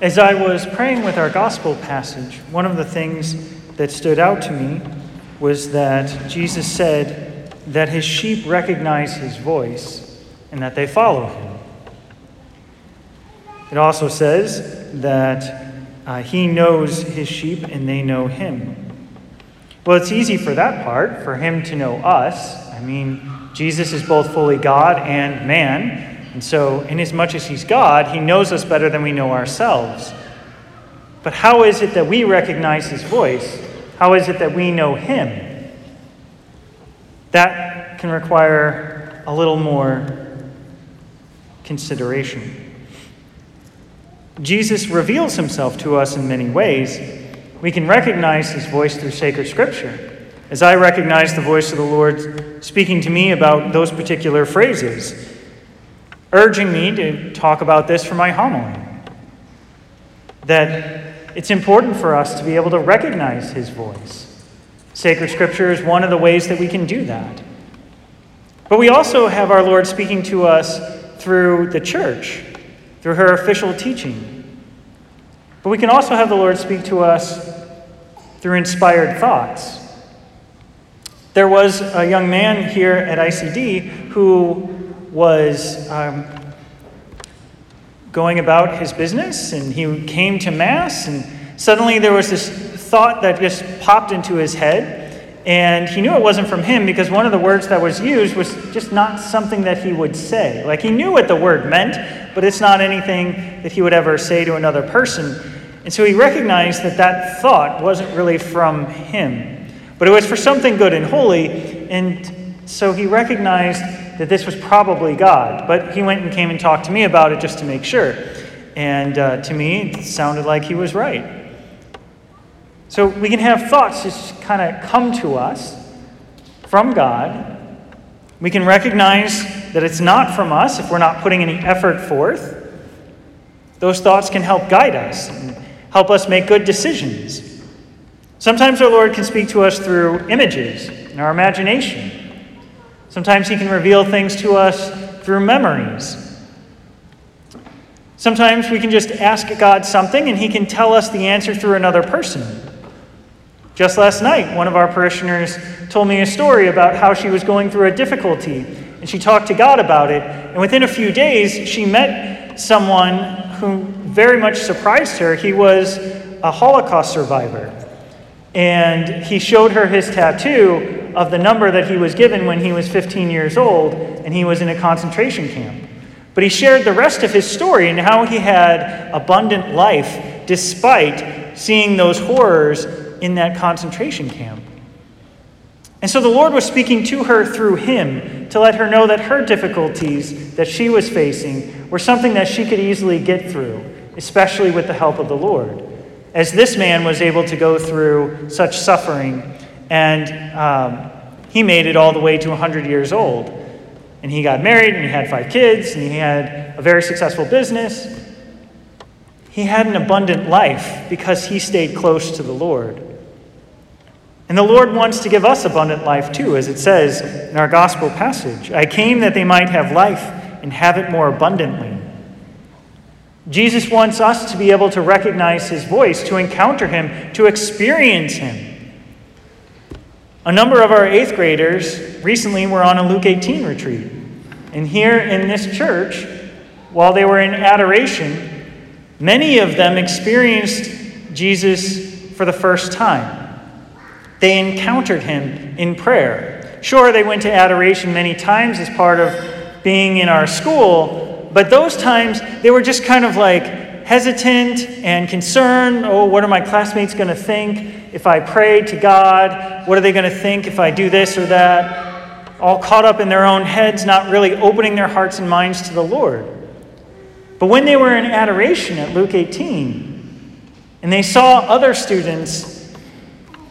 As I was praying with our gospel passage, one of the things that stood out to me was that Jesus said that his sheep recognize his voice and that they follow him. It also says that uh, he knows his sheep and they know him. Well, it's easy for that part, for him to know us. I mean, Jesus is both fully God and man, and so, inasmuch as he's God, he knows us better than we know ourselves. But how is it that we recognize his voice? How is it that we know him? That can require a little more consideration. Jesus reveals himself to us in many ways. We can recognize his voice through sacred scripture. As I recognize the voice of the Lord speaking to me about those particular phrases, urging me to talk about this for my homily. That it's important for us to be able to recognize his voice. Sacred Scripture is one of the ways that we can do that. But we also have our Lord speaking to us through the church, through her official teaching. But we can also have the Lord speak to us through inspired thoughts. There was a young man here at ICD who was um, going about his business and he came to Mass, and suddenly there was this thought that just popped into his head. And he knew it wasn't from him because one of the words that was used was just not something that he would say. Like he knew what the word meant, but it's not anything that he would ever say to another person. And so he recognized that that thought wasn't really from him, but it was for something good and holy. And so he recognized that this was probably God. But he went and came and talked to me about it just to make sure. And uh, to me, it sounded like he was right. So we can have thoughts just kind of come to us from God. We can recognize that it's not from us if we're not putting any effort forth. Those thoughts can help guide us and help us make good decisions. Sometimes our Lord can speak to us through images in our imagination. Sometimes He can reveal things to us through memories. Sometimes we can just ask God something and He can tell us the answer through another person. Just last night, one of our parishioners told me a story about how she was going through a difficulty and she talked to God about it. And within a few days, she met someone who very much surprised her. He was a Holocaust survivor. And he showed her his tattoo of the number that he was given when he was 15 years old and he was in a concentration camp. But he shared the rest of his story and how he had abundant life despite seeing those horrors in that concentration camp. And so the Lord was speaking to her through him to let her know that her difficulties that she was facing were something that she could easily get through, especially with the help of the Lord. As this man was able to go through such suffering and um, he made it all the way to 100 years old. And he got married and he had five kids and he had a very successful business. He had an abundant life because he stayed close to the Lord. And the Lord wants to give us abundant life too, as it says in our gospel passage I came that they might have life and have it more abundantly. Jesus wants us to be able to recognize his voice, to encounter him, to experience him. A number of our eighth graders recently were on a Luke 18 retreat. And here in this church, while they were in adoration, many of them experienced Jesus for the first time. They encountered him in prayer. Sure, they went to adoration many times as part of being in our school, but those times they were just kind of like hesitant and concerned. Oh, what are my classmates going to think? if I pray to God? What are they going to think if I do this or that? All caught up in their own heads, not really opening their hearts and minds to the Lord. But when they were in adoration at Luke 18, and they saw other students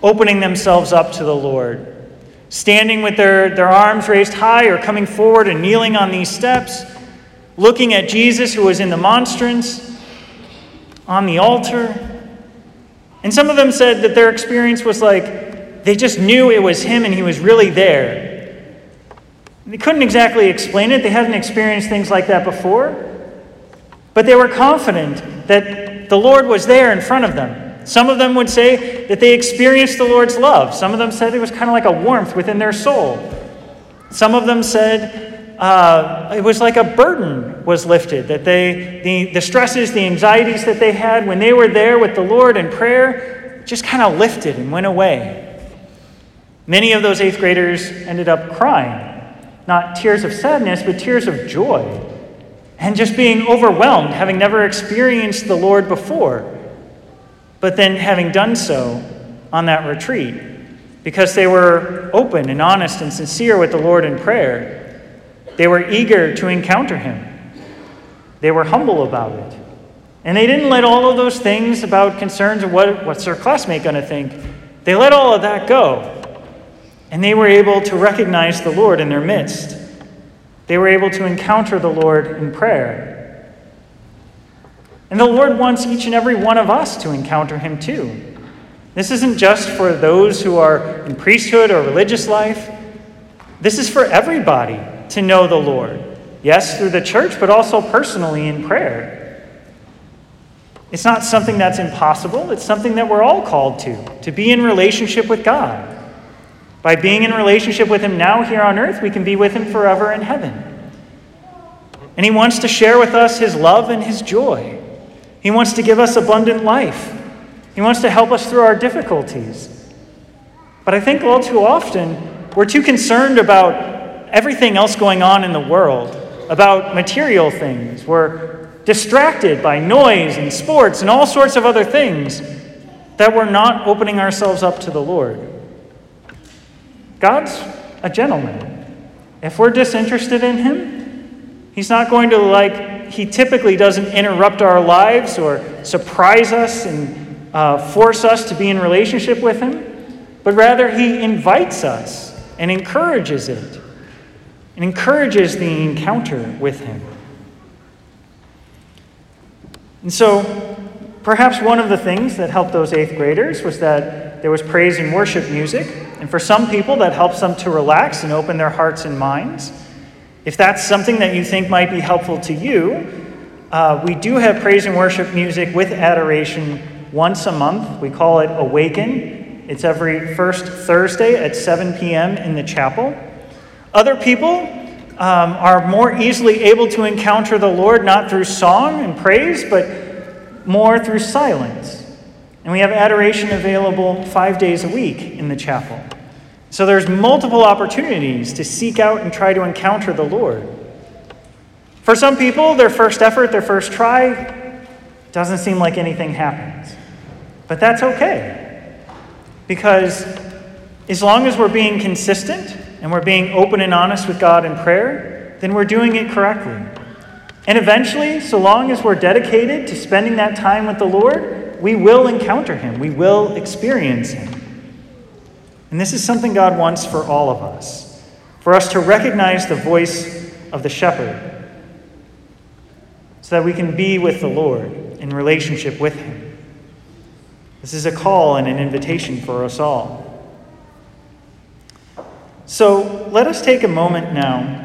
opening themselves up to the Lord, standing with their, their arms raised high or coming forward and kneeling on these steps, looking at Jesus who was in the monstrance on the altar, and some of them said that their experience was like they just knew it was him and he was really there. They couldn't exactly explain it, they hadn't experienced things like that before. But they were confident that the Lord was there in front of them. Some of them would say that they experienced the Lord's love. Some of them said it was kind of like a warmth within their soul. Some of them said uh, it was like a burden was lifted, that they, the, the stresses, the anxieties that they had when they were there with the Lord in prayer just kind of lifted and went away. Many of those eighth graders ended up crying. Not tears of sadness, but tears of joy. And just being overwhelmed, having never experienced the Lord before, but then having done so on that retreat because they were open and honest and sincere with the Lord in prayer. They were eager to encounter Him. They were humble about it. And they didn't let all of those things about concerns of what, what's their classmate going to think, they let all of that go and they were able to recognize the Lord in their midst. They were able to encounter the Lord in prayer. And the Lord wants each and every one of us to encounter Him too. This isn't just for those who are in priesthood or religious life, this is for everybody to know the Lord. Yes, through the church, but also personally in prayer. It's not something that's impossible, it's something that we're all called to, to be in relationship with God. By being in relationship with Him now here on earth, we can be with Him forever in heaven. And He wants to share with us His love and His joy. He wants to give us abundant life. He wants to help us through our difficulties. But I think all too often, we're too concerned about everything else going on in the world, about material things. We're distracted by noise and sports and all sorts of other things that we're not opening ourselves up to the Lord. God's a gentleman. If we're disinterested in him, he's not going to, like, he typically doesn't interrupt our lives or surprise us and uh, force us to be in relationship with him, but rather he invites us and encourages it and encourages the encounter with him. And so, perhaps one of the things that helped those eighth graders was that there was praise and worship music. And for some people, that helps them to relax and open their hearts and minds. If that's something that you think might be helpful to you, uh, we do have praise and worship music with adoration once a month. We call it Awaken. It's every first Thursday at 7 p.m. in the chapel. Other people um, are more easily able to encounter the Lord not through song and praise, but more through silence. And we have adoration available five days a week in the chapel. So there's multiple opportunities to seek out and try to encounter the Lord. For some people, their first effort, their first try, doesn't seem like anything happens. But that's okay. Because as long as we're being consistent and we're being open and honest with God in prayer, then we're doing it correctly. And eventually, so long as we're dedicated to spending that time with the Lord, we will encounter him, we will experience him. And this is something God wants for all of us for us to recognize the voice of the shepherd so that we can be with the Lord in relationship with him. This is a call and an invitation for us all. So let us take a moment now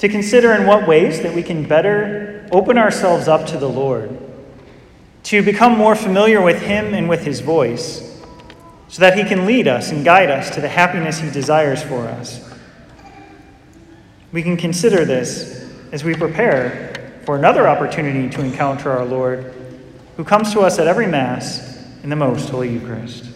to consider in what ways that we can better open ourselves up to the Lord to become more familiar with Him and with His voice, so that He can lead us and guide us to the happiness He desires for us. We can consider this as we prepare for another opportunity to encounter our Lord, who comes to us at every Mass in the most Holy Eucharist.